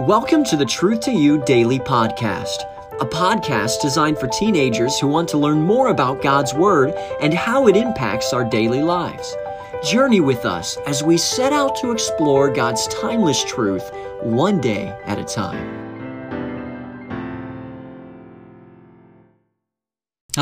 Welcome to the Truth to You Daily Podcast, a podcast designed for teenagers who want to learn more about God's Word and how it impacts our daily lives. Journey with us as we set out to explore God's timeless truth one day at a time.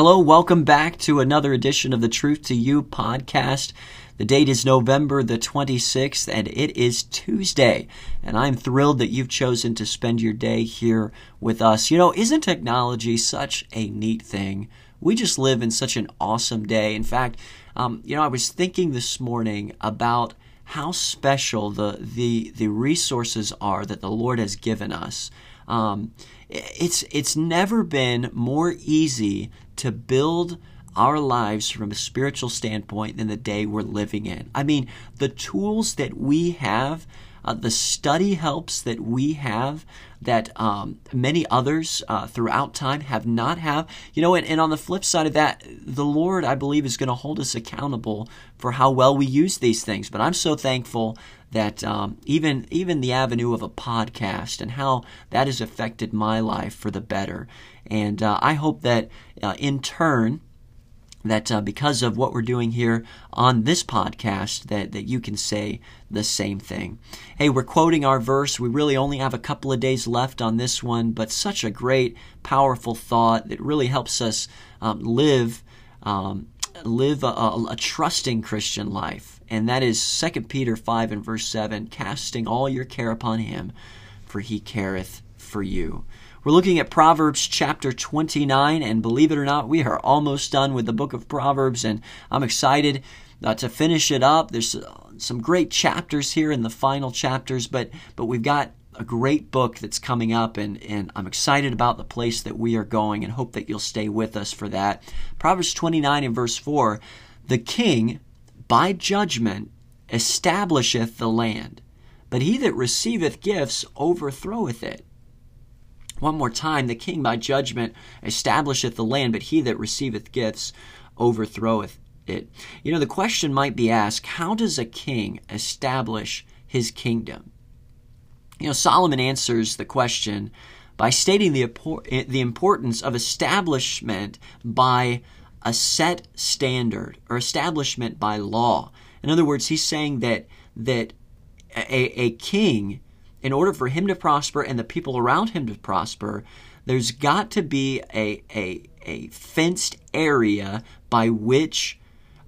Hello, welcome back to another edition of the Truth to You podcast. The date is November the 26th, and it is Tuesday. And I'm thrilled that you've chosen to spend your day here with us. You know, isn't technology such a neat thing? We just live in such an awesome day. In fact, um, you know, I was thinking this morning about how special the, the, the resources are that the Lord has given us. Um, it's it's never been more easy to build our lives from a spiritual standpoint than the day we're living in. I mean, the tools that we have, uh, the study helps that we have that um, many others uh, throughout time have not have. You know, and, and on the flip side of that, the Lord, I believe, is going to hold us accountable for how well we use these things. But I'm so thankful that um, even even the avenue of a podcast and how that has affected my life for the better. And uh, I hope that uh, in turn that uh, because of what we're doing here on this podcast that, that you can say the same thing. Hey we're quoting our verse. We really only have a couple of days left on this one but such a great powerful thought that really helps us um, live um, live a, a, a trusting christian life. And that is 2 Peter 5 and verse 7 casting all your care upon him, for he careth for you. We're looking at Proverbs chapter 29, and believe it or not, we are almost done with the book of Proverbs, and I'm excited uh, to finish it up. There's uh, some great chapters here in the final chapters, but but we've got a great book that's coming up, and, and I'm excited about the place that we are going and hope that you'll stay with us for that. Proverbs 29 and verse 4 The king by judgment establisheth the land, but he that receiveth gifts overthroweth it. One more time, the king by judgment establisheth the land, but he that receiveth gifts overthroweth it. You know, the question might be asked how does a king establish his kingdom? You know, Solomon answers the question by stating the, the importance of establishment by a set standard or establishment by law. In other words, he's saying that that a, a king, in order for him to prosper and the people around him to prosper, there's got to be a, a, a fenced area by which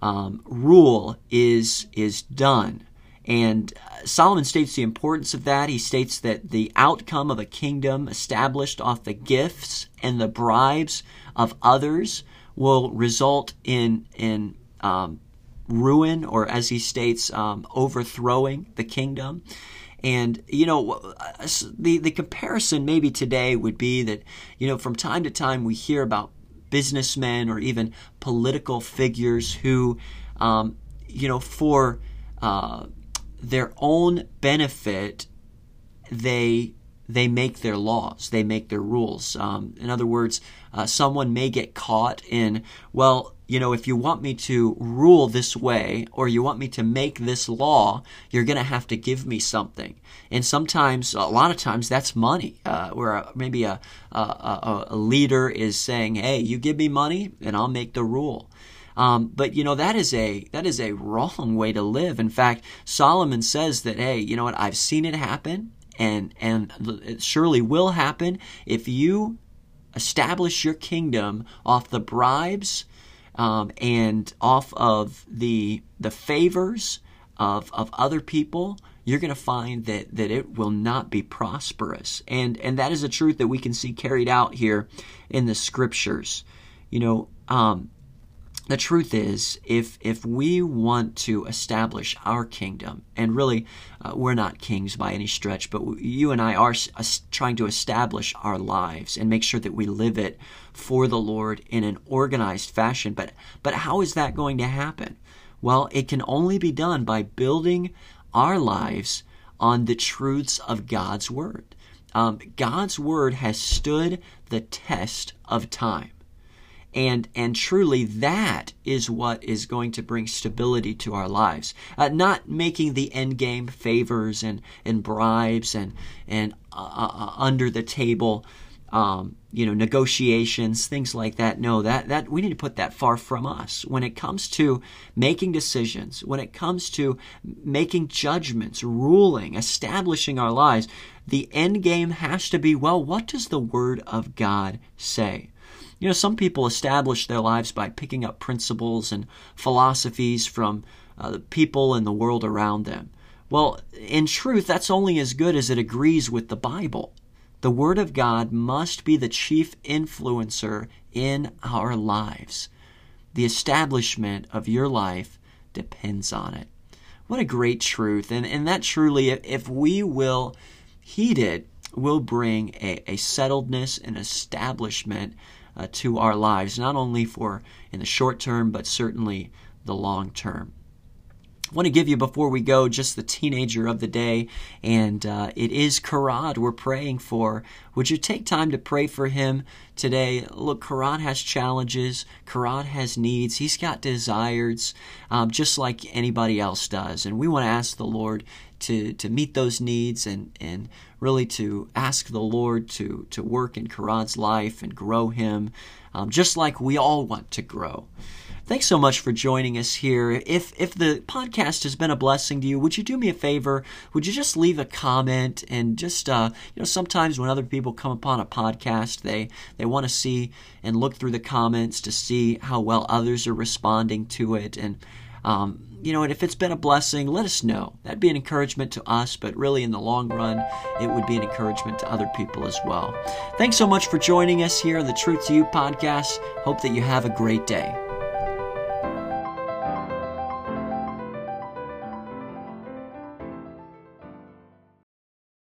um, rule is is done. And Solomon states the importance of that. He states that the outcome of a kingdom established off the gifts and the bribes of others will result in in um, ruin, or as he states, um, overthrowing the kingdom. And you know, the the comparison maybe today would be that you know from time to time we hear about businessmen or even political figures who, um, you know, for uh, their own benefit, they they make their laws, they make their rules. Um, in other words, uh, someone may get caught in, well, you know, if you want me to rule this way or you want me to make this law, you're going to have to give me something. And sometimes, a lot of times, that's money, uh, where maybe a, a, a leader is saying, hey, you give me money and I'll make the rule. Um, but you know that is a that is a wrong way to live. In fact, Solomon says that hey, you know what? I've seen it happen and and it surely will happen if you establish your kingdom off the bribes um, and off of the the favors of of other people you're going to find that that it will not be prosperous. And and that is a truth that we can see carried out here in the scriptures. You know um, the truth is, if if we want to establish our kingdom, and really, uh, we're not kings by any stretch, but you and I are uh, trying to establish our lives and make sure that we live it for the Lord in an organized fashion. But but how is that going to happen? Well, it can only be done by building our lives on the truths of God's word. Um, God's word has stood the test of time. And and truly that is what is going to bring stability to our lives. Uh, not making the end game favors and and bribes and and uh, uh, uh under the table um, you know negotiations things like that. No that that we need to put that far from us. When it comes to making decisions when it comes to making judgments ruling establishing our lives the end game has to be well what does the word of god say you know, some people establish their lives by picking up principles and philosophies from uh, the people and the world around them. Well, in truth, that's only as good as it agrees with the Bible. The Word of God must be the chief influencer in our lives. The establishment of your life depends on it. What a great truth. And, and that truly, if we will heed it, will bring a, a settledness and establishment Uh, to our lives, not only for in the short term, but certainly the long term. Want to give you before we go just the teenager of the day, and uh, it is Karad we're praying for. Would you take time to pray for him today? Look, Karad has challenges, Karad has needs, he's got desires, um, just like anybody else does, and we want to ask the Lord to, to meet those needs and, and really to ask the Lord to, to work in Karad's life and grow him, um, just like we all want to grow. Thanks so much for joining us here. If if the podcast has been a blessing to you, would you do me a favor? Would you just leave a comment and just uh, you know sometimes when other people come upon a podcast, they they want to see and look through the comments to see how well others are responding to it and um, you know, and if it's been a blessing, let us know. That'd be an encouragement to us, but really in the long run, it would be an encouragement to other people as well. Thanks so much for joining us here on the Truth to You podcast. Hope that you have a great day.